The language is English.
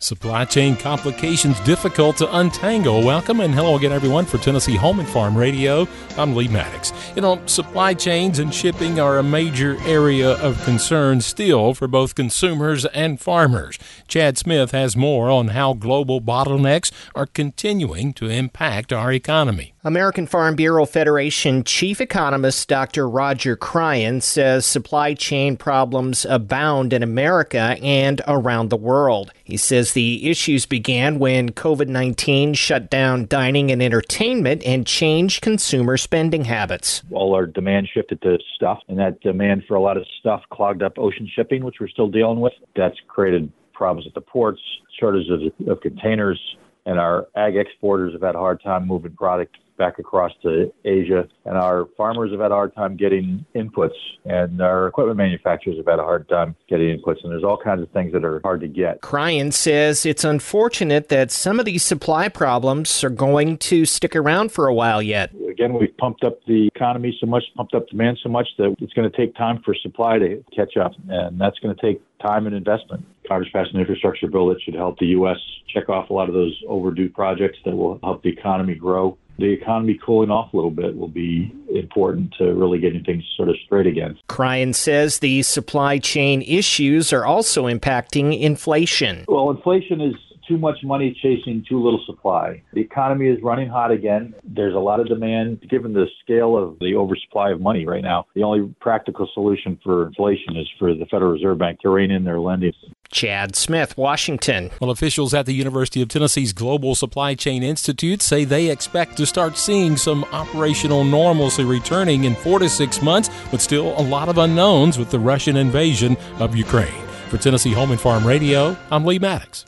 Supply chain complications difficult to untangle. Welcome and hello again, everyone, for Tennessee Home and Farm Radio. I'm Lee Maddox. You know, supply chains and shipping are a major area of concern still for both consumers and farmers. Chad Smith has more on how global bottlenecks are continuing to impact our economy. American Farm Bureau Federation Chief Economist Dr. Roger Cryan says supply chain problems abound in America and around the world. He says the issues began when COVID 19 shut down dining and entertainment and changed consumer spending habits. All our demand shifted to stuff, and that demand for a lot of stuff clogged up ocean shipping, which we're still dealing with. That's created problems at the ports, shortages of, of containers, and our ag exporters have had a hard time moving product back across to Asia. And our farmers have had a hard time getting inputs, and our equipment manufacturers have had a hard time getting inputs. And there's all kinds of things that are hard to get. Cryan says it's unfortunate that some of these supply problems are going to stick around for a while yet. Again, we've pumped up the economy so much, pumped up demand so much that it's going to take time for supply to catch up, and that's going to take time and investment. Congress passed an infrastructure bill that should help the U.S. check off a lot of those overdue projects that will help the economy grow the economy cooling off a little bit will be important to really getting things sort of straight again. Cryan says the supply chain issues are also impacting inflation. Well, inflation is too much money chasing too little supply. The economy is running hot again. There's a lot of demand. Given the scale of the oversupply of money right now, the only practical solution for inflation is for the Federal Reserve Bank to rein in their lending. Chad Smith, Washington. Well, officials at the University of Tennessee's Global Supply Chain Institute say they expect to start seeing some operational normalcy returning in four to six months, but still a lot of unknowns with the Russian invasion of Ukraine. For Tennessee Home and Farm Radio, I'm Lee Maddox.